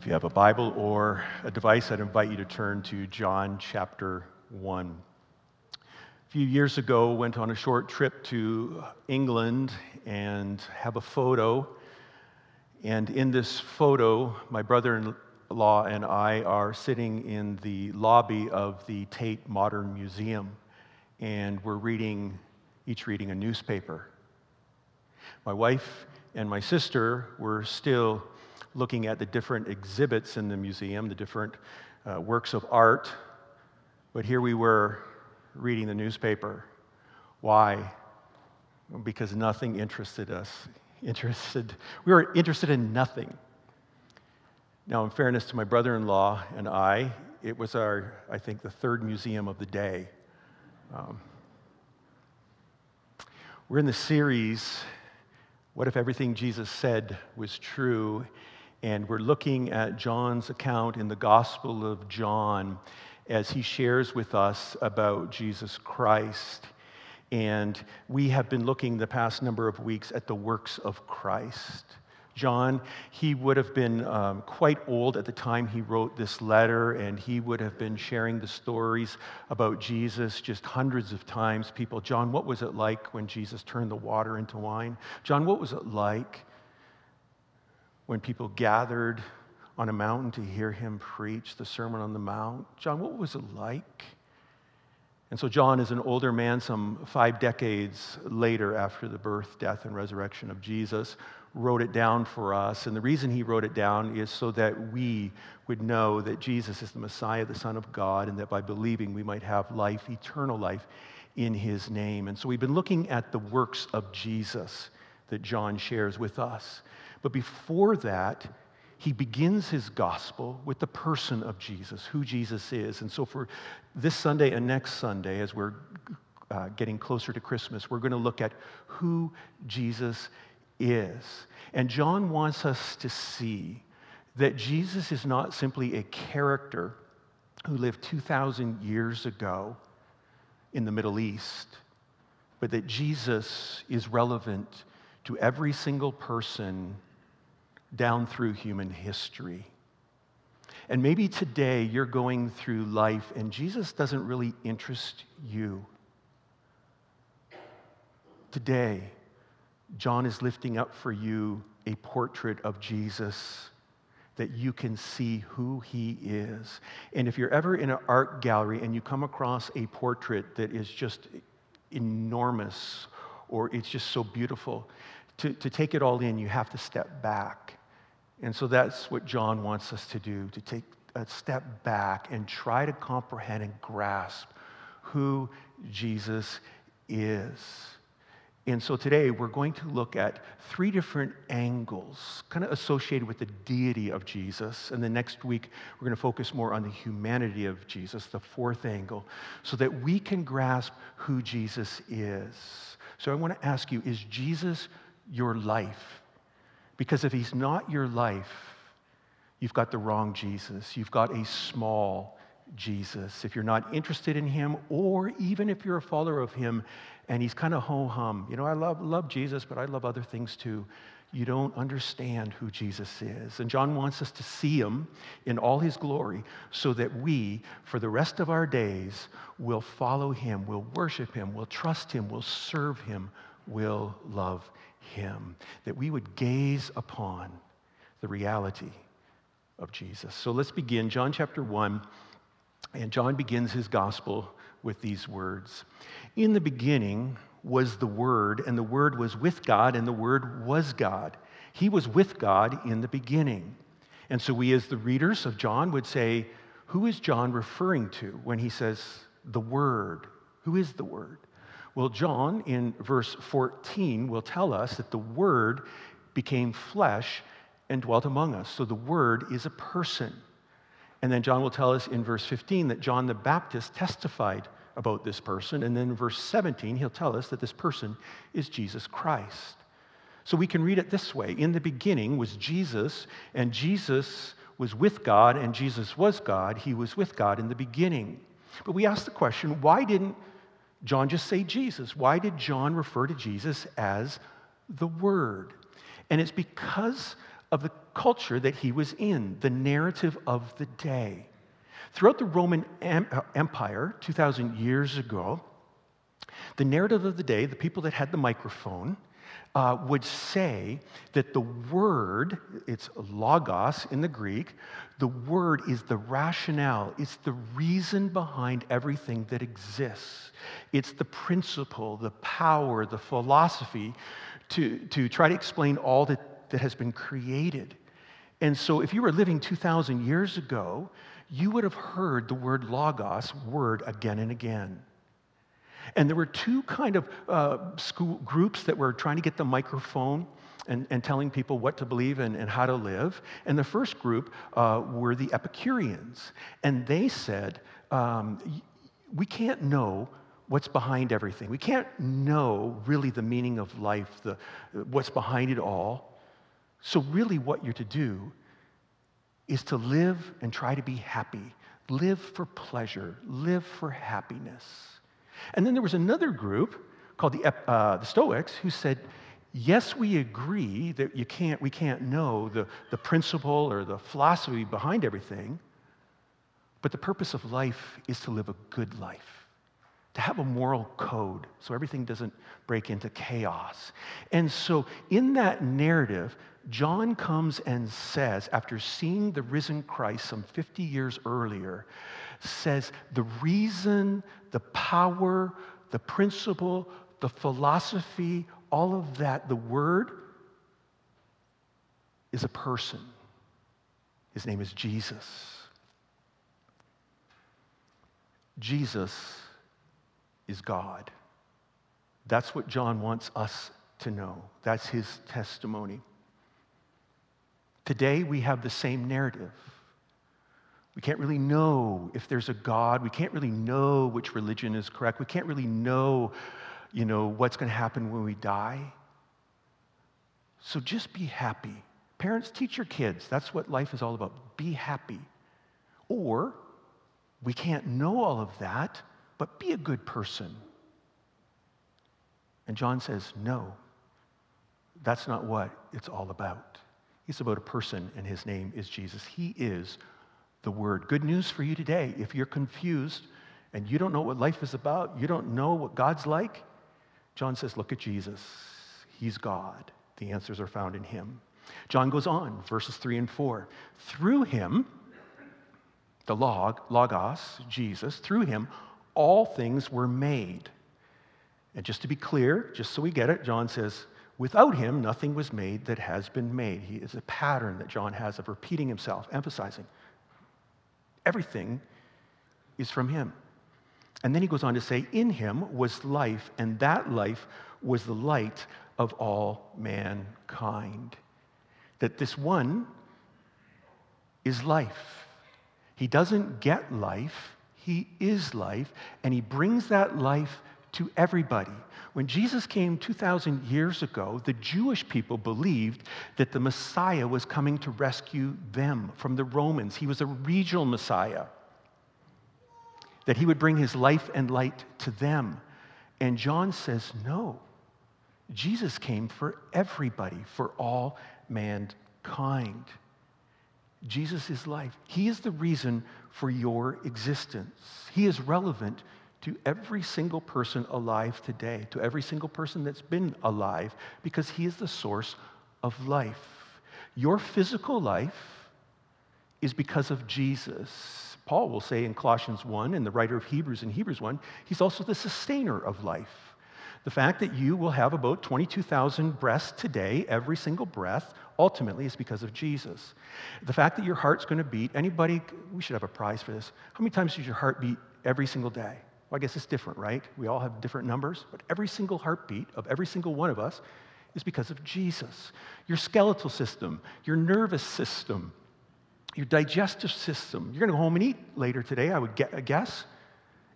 If you have a Bible or a device, I'd invite you to turn to John chapter 1. A few years ago, went on a short trip to England and have a photo. And in this photo, my brother-in-law and I are sitting in the lobby of the Tate Modern Museum, and we're reading, each reading a newspaper. My wife and my sister were still looking at the different exhibits in the museum, the different uh, works of art. But here we were reading the newspaper. Why? Because nothing interested us. Interested, we were interested in nothing. Now, in fairness to my brother in law and I, it was our, I think, the third museum of the day. Um, we're in the series, What If Everything Jesus Said Was True? And we're looking at John's account in the Gospel of John as he shares with us about Jesus Christ. And we have been looking the past number of weeks at the works of Christ. John, he would have been um, quite old at the time he wrote this letter, and he would have been sharing the stories about Jesus just hundreds of times. People, John, what was it like when Jesus turned the water into wine? John, what was it like when people gathered on a mountain to hear him preach the Sermon on the Mount. John, what was it like? And so, John is an older man, some five decades later after the birth, death, and resurrection of Jesus, wrote it down for us. And the reason he wrote it down is so that we would know that Jesus is the Messiah, the Son of God, and that by believing we might have life, eternal life, in his name. And so, we've been looking at the works of Jesus that John shares with us. But before that, he begins his gospel with the person of Jesus, who Jesus is. And so, for this Sunday and next Sunday, as we're uh, getting closer to Christmas, we're going to look at who Jesus is. And John wants us to see that Jesus is not simply a character who lived 2,000 years ago in the Middle East, but that Jesus is relevant to every single person down through human history. And maybe today you're going through life and Jesus doesn't really interest you. Today, John is lifting up for you a portrait of Jesus that you can see who he is. And if you're ever in an art gallery and you come across a portrait that is just enormous or it's just so beautiful, to, to take it all in, you have to step back and so that's what John wants us to do to take a step back and try to comprehend and grasp who Jesus is. And so today we're going to look at three different angles, kind of associated with the deity of Jesus. And the next week we're going to focus more on the humanity of Jesus, the fourth angle, so that we can grasp who Jesus is. So I want to ask you is Jesus your life? Because if he's not your life, you've got the wrong Jesus. You've got a small Jesus. If you're not interested in him, or even if you're a follower of him and he's kind of ho hum, you know, I love, love Jesus, but I love other things too. You don't understand who Jesus is. And John wants us to see him in all his glory so that we, for the rest of our days, will follow him, will worship him, will trust him, will serve him, will love him, that we would gaze upon the reality of Jesus. So let's begin. John chapter 1, and John begins his gospel with these words In the beginning was the Word, and the Word was with God, and the Word was God. He was with God in the beginning. And so we, as the readers of John, would say, Who is John referring to when he says the Word? Who is the Word? Well, John in verse 14 will tell us that the Word became flesh and dwelt among us. So the Word is a person. And then John will tell us in verse 15 that John the Baptist testified about this person. And then in verse 17, he'll tell us that this person is Jesus Christ. So we can read it this way In the beginning was Jesus, and Jesus was with God, and Jesus was God. He was with God in the beginning. But we ask the question why didn't John just say Jesus? Why did John refer to Jesus as the Word? And it's because of the culture that he was in, the narrative of the day. Throughout the Roman uh, Empire, 2,000 years ago, the narrative of the day, the people that had the microphone, uh, would say that the word, it's logos in the Greek, the word is the rationale, it's the reason behind everything that exists. It's the principle, the power, the philosophy to, to try to explain all that, that has been created. And so, if you were living 2,000 years ago, you would have heard the word logos, word, again and again. And there were two kind of uh, school groups that were trying to get the microphone and, and telling people what to believe and, and how to live. And the first group uh, were the Epicureans. And they said, um, we can't know what's behind everything. We can't know really the meaning of life, the, what's behind it all. So, really, what you're to do is to live and try to be happy. Live for pleasure, live for happiness. And then there was another group called the, uh, the Stoics who said, yes, we agree that you can't, we can't know the, the principle or the philosophy behind everything, but the purpose of life is to live a good life, to have a moral code so everything doesn't break into chaos. And so, in that narrative, John comes and says, after seeing the risen Christ some 50 years earlier, says the reason, the power, the principle, the philosophy, all of that, the word is a person. His name is Jesus. Jesus is God. That's what John wants us to know. That's his testimony. Today, we have the same narrative. We can't really know if there's a God. We can't really know which religion is correct. We can't really know, you know, what's going to happen when we die. So just be happy. Parents, teach your kids. That's what life is all about. Be happy. Or we can't know all of that, but be a good person. And John says, no, that's not what it's all about. He's about a person, and his name is Jesus. He is the word. Good news for you today. If you're confused and you don't know what life is about, you don't know what God's like, John says, Look at Jesus. He's God. The answers are found in him. John goes on, verses 3 and 4. Through him, the log, logos, Jesus, through him, all things were made. And just to be clear, just so we get it, John says, without him, nothing was made that has been made. He is a pattern that John has of repeating himself, emphasizing Everything is from him. And then he goes on to say, In him was life, and that life was the light of all mankind. That this one is life. He doesn't get life, he is life, and he brings that life to everybody. When Jesus came 2,000 years ago, the Jewish people believed that the Messiah was coming to rescue them from the Romans. He was a regional Messiah, that he would bring his life and light to them. And John says, no. Jesus came for everybody, for all mankind. Jesus is life. He is the reason for your existence. He is relevant to every single person alive today, to every single person that's been alive, because He is the source of life. Your physical life is because of Jesus. Paul will say in Colossians 1, and the writer of Hebrews in Hebrews 1, He's also the sustainer of life. The fact that you will have about 22,000 breaths today, every single breath, ultimately is because of Jesus. The fact that your heart's going to beat, anybody, we should have a prize for this. How many times does your heart beat every single day? Well, I guess it's different, right? We all have different numbers, but every single heartbeat of every single one of us is because of Jesus. Your skeletal system, your nervous system, your digestive system. You're going to go home and eat later today, I would guess.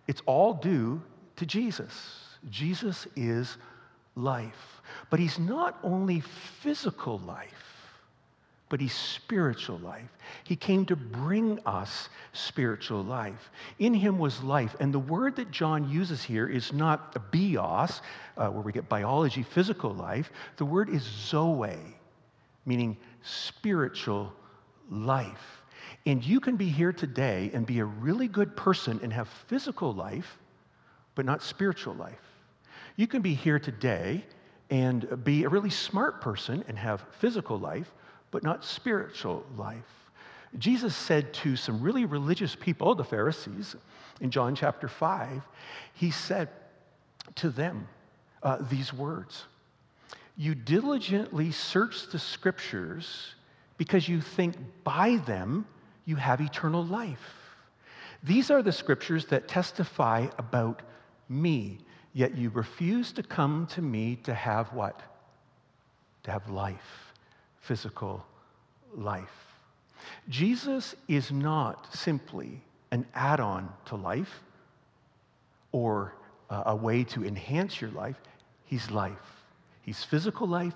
It's all due to Jesus. Jesus is life. But he's not only physical life, but he's spiritual life. He came to bring us spiritual life. In him was life. And the word that John uses here is not bios, uh, where we get biology, physical life. The word is zoe, meaning spiritual life. And you can be here today and be a really good person and have physical life, but not spiritual life. You can be here today and be a really smart person and have physical life, but not spiritual life. Jesus said to some really religious people, the Pharisees, in John chapter 5, he said to them uh, these words You diligently search the scriptures because you think by them you have eternal life. These are the scriptures that testify about me, yet you refuse to come to me to have what? To have life, physical life. Jesus is not simply an add on to life or a way to enhance your life. He's life. He's physical life,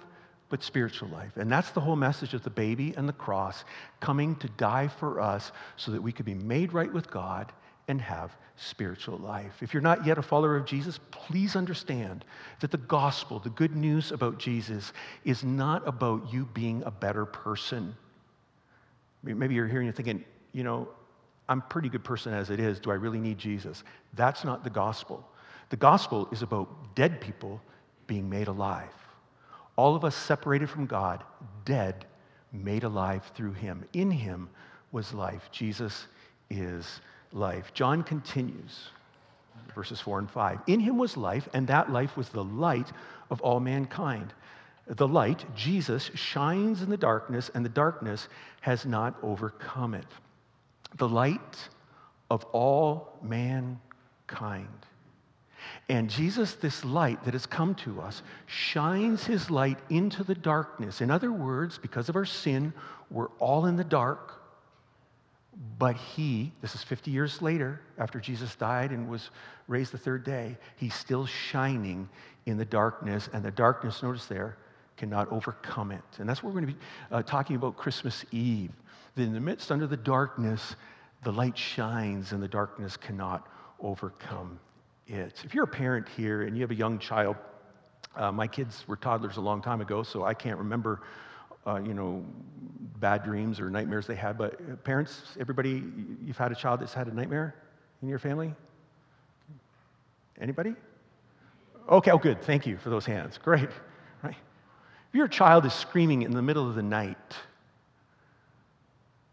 but spiritual life. And that's the whole message of the baby and the cross coming to die for us so that we could be made right with God and have spiritual life. If you're not yet a follower of Jesus, please understand that the gospel, the good news about Jesus, is not about you being a better person. Maybe you're here and you're thinking, you know, I'm a pretty good person as it is. Do I really need Jesus? That's not the gospel. The gospel is about dead people being made alive. All of us separated from God, dead, made alive through Him. In Him was life. Jesus is life. John continues, verses 4 and 5. In Him was life, and that life was the light of all mankind. The light, Jesus, shines in the darkness, and the darkness has not overcome it. The light of all mankind. And Jesus, this light that has come to us, shines his light into the darkness. In other words, because of our sin, we're all in the dark. But he, this is 50 years later, after Jesus died and was raised the third day, he's still shining in the darkness. And the darkness, notice there, cannot overcome it. And that's what we're going to be uh, talking about Christmas Eve. That in the midst, under the darkness, the light shines and the darkness cannot overcome it. If you're a parent here and you have a young child, uh, my kids were toddlers a long time ago, so I can't remember, uh, you know, bad dreams or nightmares they had. But uh, parents, everybody, you've had a child that's had a nightmare in your family? Anybody? Okay, oh, good. Thank you for those hands. Great. Right. If your child is screaming in the middle of the night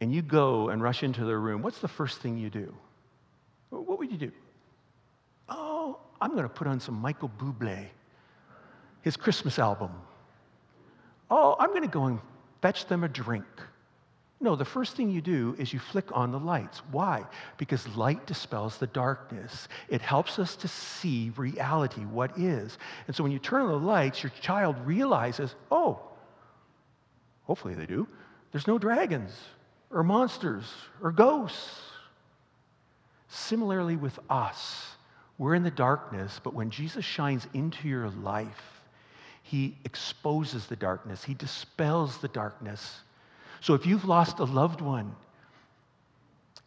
and you go and rush into their room, what's the first thing you do? What would you do? Oh, I'm going to put on some Michael Bublé, his Christmas album. Oh, I'm going to go and fetch them a drink. No, the first thing you do is you flick on the lights. Why? Because light dispels the darkness. It helps us to see reality, what is. And so when you turn on the lights, your child realizes, oh, hopefully they do, there's no dragons or monsters or ghosts. Similarly with us, we're in the darkness, but when Jesus shines into your life, he exposes the darkness, he dispels the darkness. So if you've lost a loved one,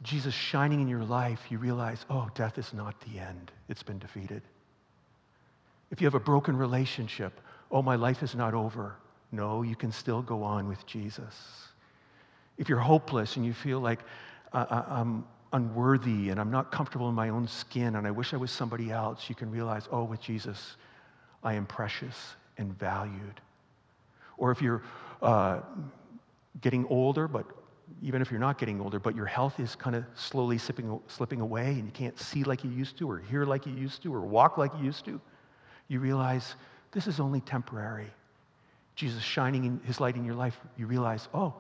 Jesus shining in your life, you realize, oh, death is not the end, it's been defeated. If you have a broken relationship, oh, my life is not over. No, you can still go on with Jesus. If you're hopeless and you feel like uh, uh I'm unworthy and I'm not comfortable in my own skin and I wish I was somebody else, you can realize, oh, with Jesus, I am precious and valued. Or if you're uh, getting older, but even if you're not getting older, but your health is kind of slowly slipping, slipping away and you can't see like you used to, or hear like you used to, or walk like you used to, you realize this is only temporary. Jesus shining in his light in your life, you realize, oh,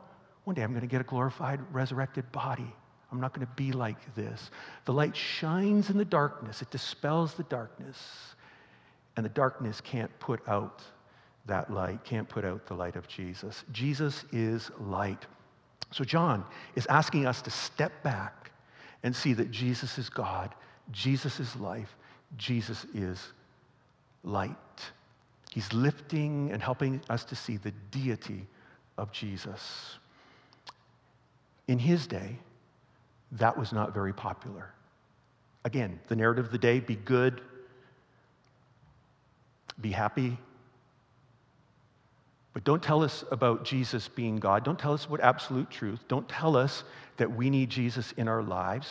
one day I'm going to get a glorified, resurrected body. I'm not going to be like this. The light shines in the darkness, it dispels the darkness, and the darkness can't put out that light, can't put out the light of Jesus. Jesus is light. So, John is asking us to step back and see that Jesus is God, Jesus is life, Jesus is light. He's lifting and helping us to see the deity of Jesus. In his day, that was not very popular. Again, the narrative of the day be good, be happy, But don't tell us about Jesus being God. Don't tell us about absolute truth. Don't tell us that we need Jesus in our lives.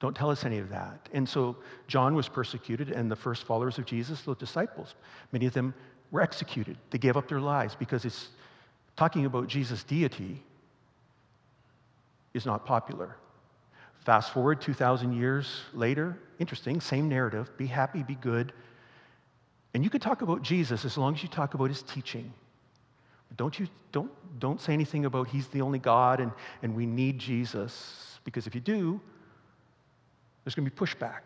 Don't tell us any of that. And so John was persecuted, and the first followers of Jesus, the disciples, many of them were executed. They gave up their lives because it's talking about Jesus' deity is not popular. Fast forward 2,000 years later, interesting, same narrative be happy, be good. And you could talk about Jesus as long as you talk about his teaching. Don't, you, don't, don't say anything about he's the only God and, and we need Jesus, because if you do, there's going to be pushback.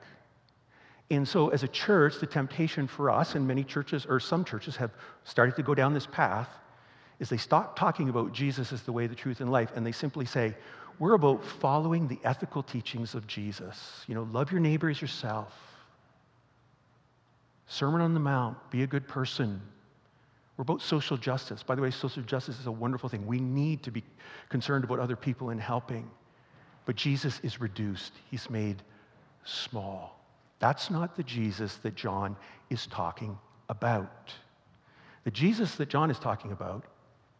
And so, as a church, the temptation for us, and many churches, or some churches, have started to go down this path, is they stop talking about Jesus as the way, the truth, and life, and they simply say, we're about following the ethical teachings of Jesus. You know, love your neighbor as yourself. Sermon on the Mount, be a good person. We're about social justice. By the way, social justice is a wonderful thing. We need to be concerned about other people and helping. But Jesus is reduced, he's made small. That's not the Jesus that John is talking about. The Jesus that John is talking about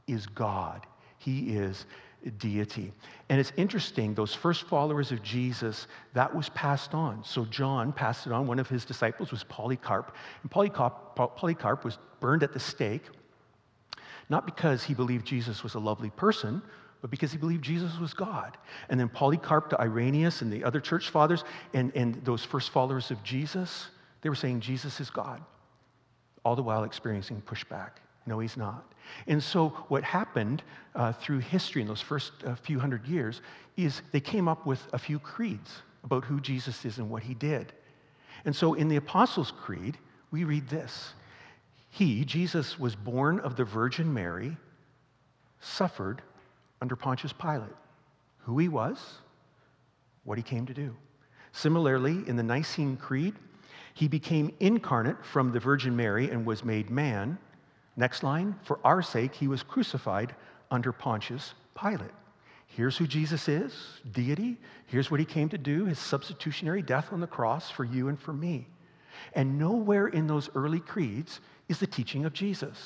is God. He is deity. And it's interesting, those first followers of Jesus, that was passed on. So John passed it on. One of his disciples was Polycarp. And Polycarp, Polycarp was burned at the stake, not because he believed Jesus was a lovely person, but because he believed Jesus was God. And then Polycarp to Irenaeus and the other church fathers and, and those first followers of Jesus, they were saying Jesus is God, all the while experiencing pushback. No, he's not. And so, what happened uh, through history in those first uh, few hundred years is they came up with a few creeds about who Jesus is and what he did. And so, in the Apostles' Creed, we read this He, Jesus, was born of the Virgin Mary, suffered under Pontius Pilate. Who he was, what he came to do. Similarly, in the Nicene Creed, he became incarnate from the Virgin Mary and was made man Next line, for our sake, he was crucified under Pontius Pilate. Here's who Jesus is deity. Here's what he came to do his substitutionary death on the cross for you and for me. And nowhere in those early creeds is the teaching of Jesus.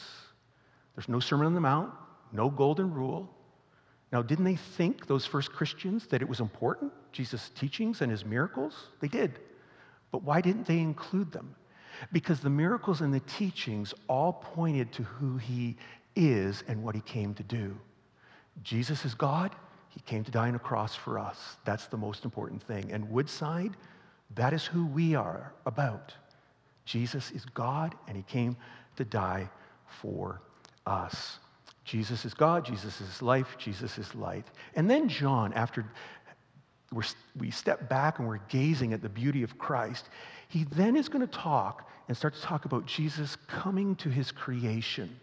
There's no Sermon on the Mount, no golden rule. Now, didn't they think, those first Christians, that it was important, Jesus' teachings and his miracles? They did. But why didn't they include them? Because the miracles and the teachings all pointed to who he is and what he came to do. Jesus is God. He came to die on a cross for us. That's the most important thing. And Woodside, that is who we are about. Jesus is God, and he came to die for us. Jesus is God, Jesus is life, Jesus is light. And then John, after we step back and we're gazing at the beauty of Christ, he then is going to talk and start to talk about Jesus coming to his creation.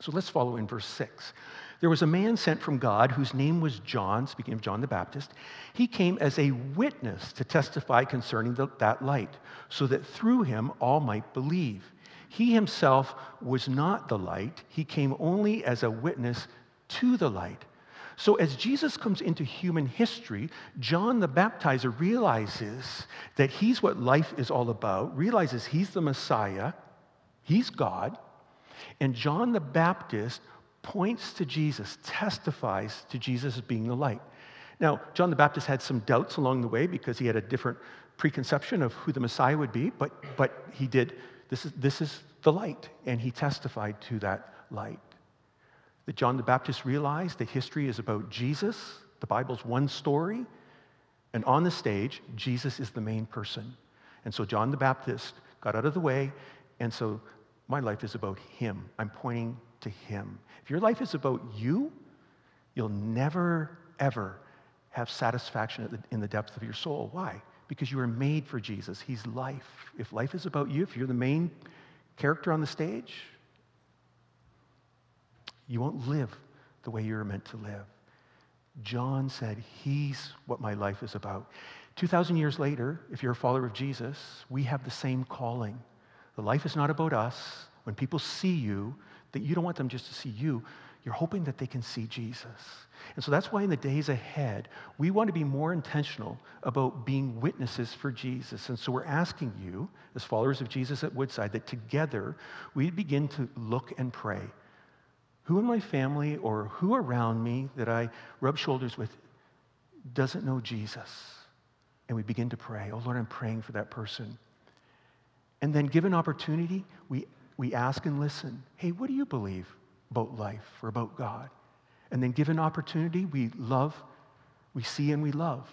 So let's follow in verse 6. There was a man sent from God whose name was John, speaking of John the Baptist. He came as a witness to testify concerning the, that light, so that through him all might believe. He himself was not the light, he came only as a witness to the light. So, as Jesus comes into human history, John the Baptizer realizes that he's what life is all about, realizes he's the Messiah, he's God, and John the Baptist points to Jesus, testifies to Jesus as being the light. Now, John the Baptist had some doubts along the way because he had a different preconception of who the Messiah would be, but, but he did, this is, this is the light, and he testified to that light that John the Baptist realized that history is about Jesus, the Bible's one story, and on the stage, Jesus is the main person. And so John the Baptist got out of the way, and so my life is about him. I'm pointing to him. If your life is about you, you'll never, ever have satisfaction in the depth of your soul. Why? Because you were made for Jesus. He's life. If life is about you, if you're the main character on the stage, you won't live the way you're meant to live. John said, He's what my life is about. 2,000 years later, if you're a follower of Jesus, we have the same calling. The life is not about us. When people see you, that you don't want them just to see you, you're hoping that they can see Jesus. And so that's why in the days ahead, we want to be more intentional about being witnesses for Jesus. And so we're asking you, as followers of Jesus at Woodside, that together we begin to look and pray who in my family or who around me that I rub shoulders with doesn't know Jesus? And we begin to pray, oh Lord, I'm praying for that person. And then, given opportunity, we, we ask and listen, hey, what do you believe about life or about God? And then, given opportunity, we love, we see and we love.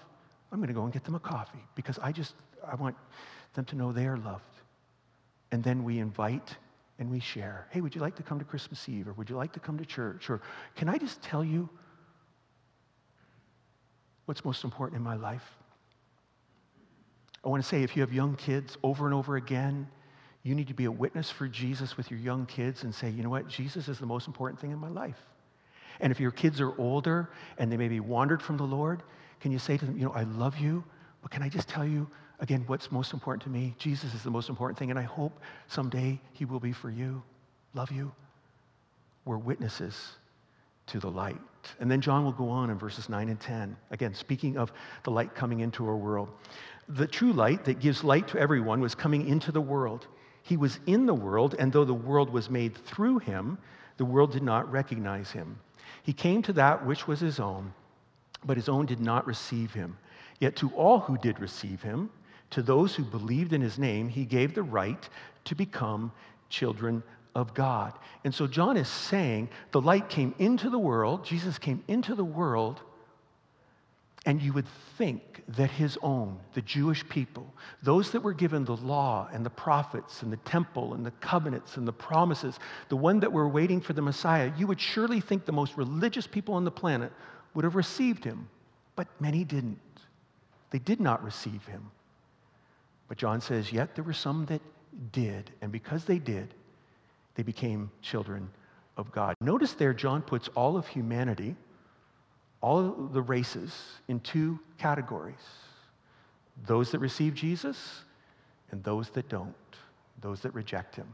I'm going to go and get them a coffee because I just, I want them to know they are loved. And then we invite and we share. Hey, would you like to come to Christmas Eve? Or would you like to come to church? Or can I just tell you what's most important in my life? I want to say if you have young kids over and over again, you need to be a witness for Jesus with your young kids and say, you know what, Jesus is the most important thing in my life. And if your kids are older and they maybe wandered from the Lord, can you say to them, you know, I love you, but can I just tell you again what's most important to me? Jesus is the most important thing, and I hope someday he will be for you. Love you. We're witnesses to the light. And then John will go on in verses 9 and 10. Again, speaking of the light coming into our world. The true light that gives light to everyone was coming into the world. He was in the world, and though the world was made through him, the world did not recognize him. He came to that which was his own, but his own did not receive him. Yet to all who did receive him, to those who believed in his name, he gave the right to become children of God. And so John is saying the light came into the world, Jesus came into the world, and you would think that his own, the Jewish people, those that were given the law and the prophets and the temple and the covenants and the promises, the one that were waiting for the Messiah, you would surely think the most religious people on the planet would have received him. But many didn't. They did not receive him. But John says, yet there were some that did. And because they did, they became children of God. Notice there, John puts all of humanity, all of the races, in two categories those that receive Jesus and those that don't, those that reject him.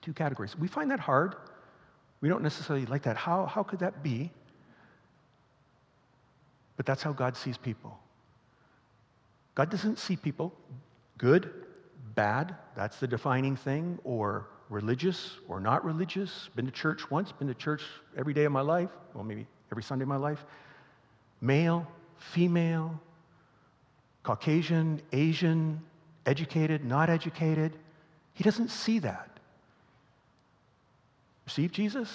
Two categories. We find that hard. We don't necessarily like that. How, how could that be? But that's how God sees people. God doesn't see people good, bad, that's the defining thing, or religious or not religious, been to church once, been to church every day of my life, well, maybe every Sunday of my life, male, female, Caucasian, Asian, educated, not educated. He doesn't see that. Receive Jesus,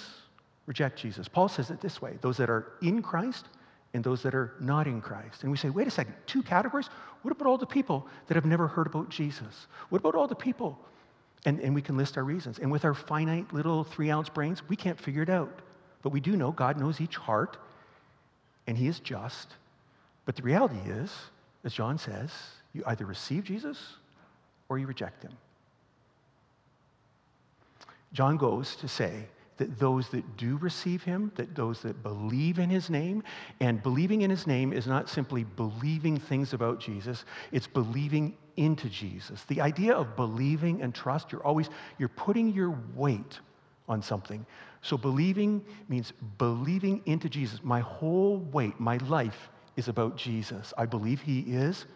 reject Jesus. Paul says it this way those that are in Christ and those that are not in Christ. And we say, wait a second, two categories? What about all the people that have never heard about Jesus? What about all the people and, and we can list our reasons. And with our finite little three ounce brains, we can't figure it out. But we do know God knows each heart, and He is just. But the reality is, as John says, you either receive Jesus or you reject Him. John goes to say that those that do receive him, that those that believe in his name, and believing in his name is not simply believing things about Jesus, it's believing into Jesus. The idea of believing and trust, you're always you're putting your weight on something. So believing means believing into Jesus. My whole weight, my life is about Jesus. I believe he is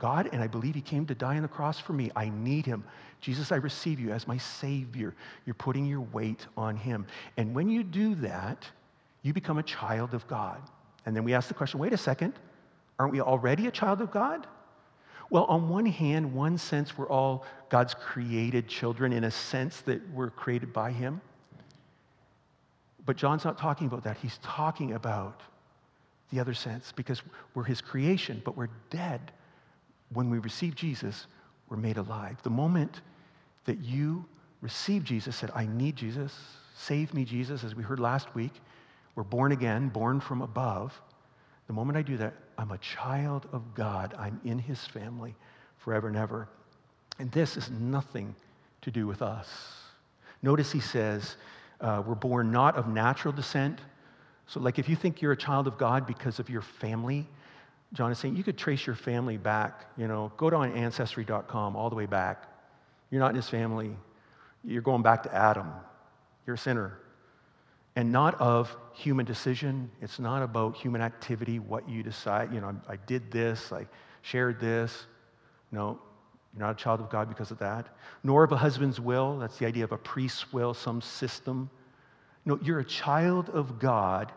God, and I believe He came to die on the cross for me. I need Him. Jesus, I receive you as my Savior. You're putting your weight on Him. And when you do that, you become a child of God. And then we ask the question wait a second, aren't we already a child of God? Well, on one hand, one sense, we're all God's created children in a sense that we're created by Him. But John's not talking about that. He's talking about the other sense because we're His creation, but we're dead when we receive Jesus, we're made alive. The moment that you receive Jesus, said, I need Jesus, save me, Jesus, as we heard last week, we're born again, born from above. The moment I do that, I'm a child of God. I'm in his family forever and ever. And this is nothing to do with us. Notice he says, uh, we're born not of natural descent. So, like, if you think you're a child of God because of your family, John is saying you could trace your family back, you know, go to ancestry.com all the way back. You're not in his family. You're going back to Adam. You're a sinner. And not of human decision. It's not about human activity, what you decide. You know, I did this, I shared this. No, you're not a child of God because of that. Nor of a husband's will. That's the idea of a priest's will, some system. No, you're a child of God.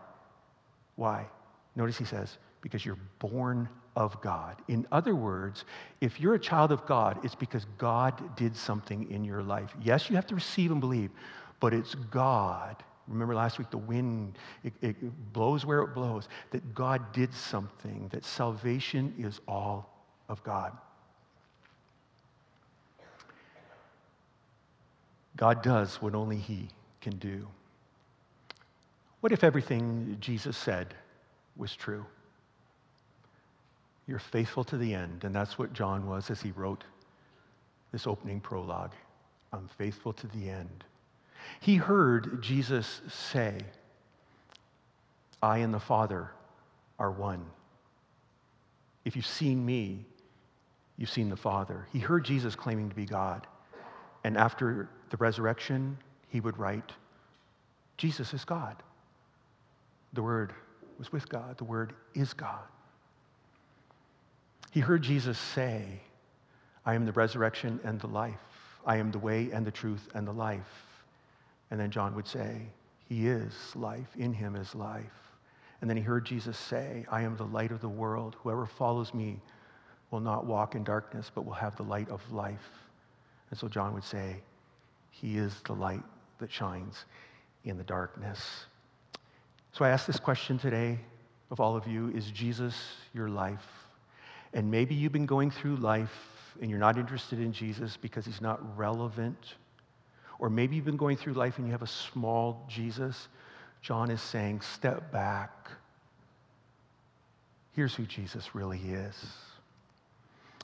Why? Notice he says, because you're born of God. In other words, if you're a child of God, it's because God did something in your life. Yes, you have to receive and believe, but it's God. Remember last week, the wind, it, it blows where it blows, that God did something, that salvation is all of God. God does what only He can do. What if everything Jesus said was true? You're faithful to the end. And that's what John was as he wrote this opening prologue. I'm faithful to the end. He heard Jesus say, I and the Father are one. If you've seen me, you've seen the Father. He heard Jesus claiming to be God. And after the resurrection, he would write, Jesus is God. The Word was with God, the Word is God. He heard Jesus say, I am the resurrection and the life. I am the way and the truth and the life. And then John would say, He is life. In Him is life. And then he heard Jesus say, I am the light of the world. Whoever follows me will not walk in darkness, but will have the light of life. And so John would say, He is the light that shines in the darkness. So I ask this question today of all of you Is Jesus your life? And maybe you've been going through life and you're not interested in Jesus because he's not relevant. Or maybe you've been going through life and you have a small Jesus. John is saying, step back. Here's who Jesus really is.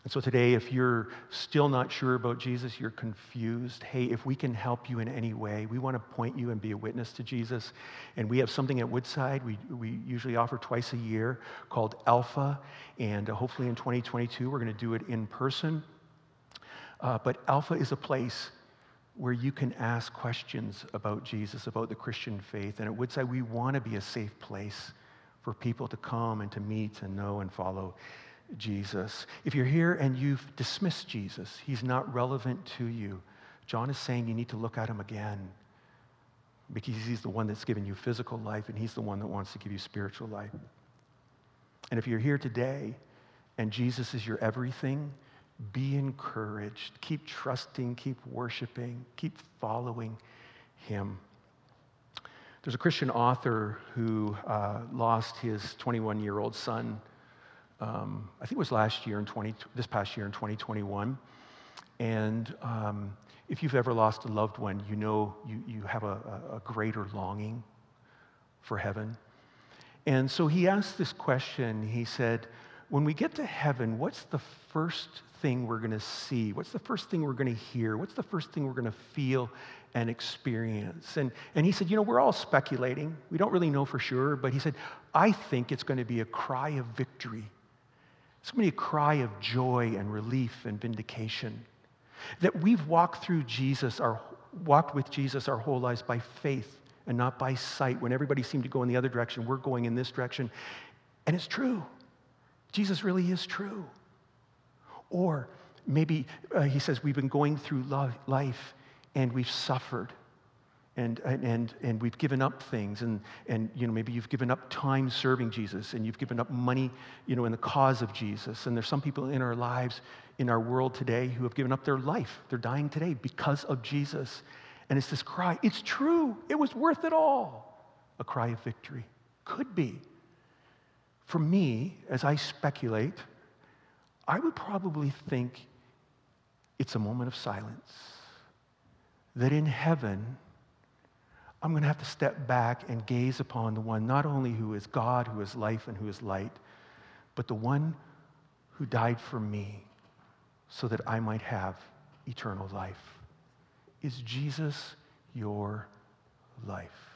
And so today, if you're still not sure about Jesus, you're confused, hey, if we can help you in any way, we want to point you and be a witness to Jesus. And we have something at Woodside we, we usually offer twice a year called Alpha. And uh, hopefully in 2022, we're going to do it in person. Uh, but Alpha is a place where you can ask questions about Jesus, about the Christian faith. And at Woodside, we want to be a safe place for people to come and to meet and know and follow Jesus. If you're here and you've dismissed Jesus, he's not relevant to you, John is saying you need to look at him again because he's the one that's given you physical life and he's the one that wants to give you spiritual life. And if you're here today and Jesus is your everything, be encouraged. Keep trusting, keep worshiping, keep following him. There's a Christian author who uh, lost his 21 year old son um, I think it was last year in 20, this past year in 2021. And um, if you've ever lost a loved one, you know you, you have a, a greater longing for heaven. And so he asked this question. He said, When we get to heaven, what's the first thing we're going to see? What's the first thing we're going to hear? What's the first thing we're going to feel and experience? And, and he said, You know, we're all speculating. We don't really know for sure. But he said, I think it's going to be a cry of victory to be a cry of joy and relief and vindication. That we've walked through Jesus, our, walked with Jesus our whole lives by faith and not by sight. When everybody seemed to go in the other direction, we're going in this direction. And it's true. Jesus really is true. Or maybe uh, he says we've been going through life and we've suffered and, and, and we've given up things. And, and you know maybe you've given up time serving jesus and you've given up money you know in the cause of jesus. And there's some people in our lives in our world today who have given up their life. They're dying today because of jesus. And it's this cry it's true. It was worth it all. A cry of victory. Could be. For me as i speculate i would probably think it's a moment of silence. That in heaven I'm going to have to step back and gaze upon the one not only who is God, who is life, and who is light, but the one who died for me so that I might have eternal life. Is Jesus your life?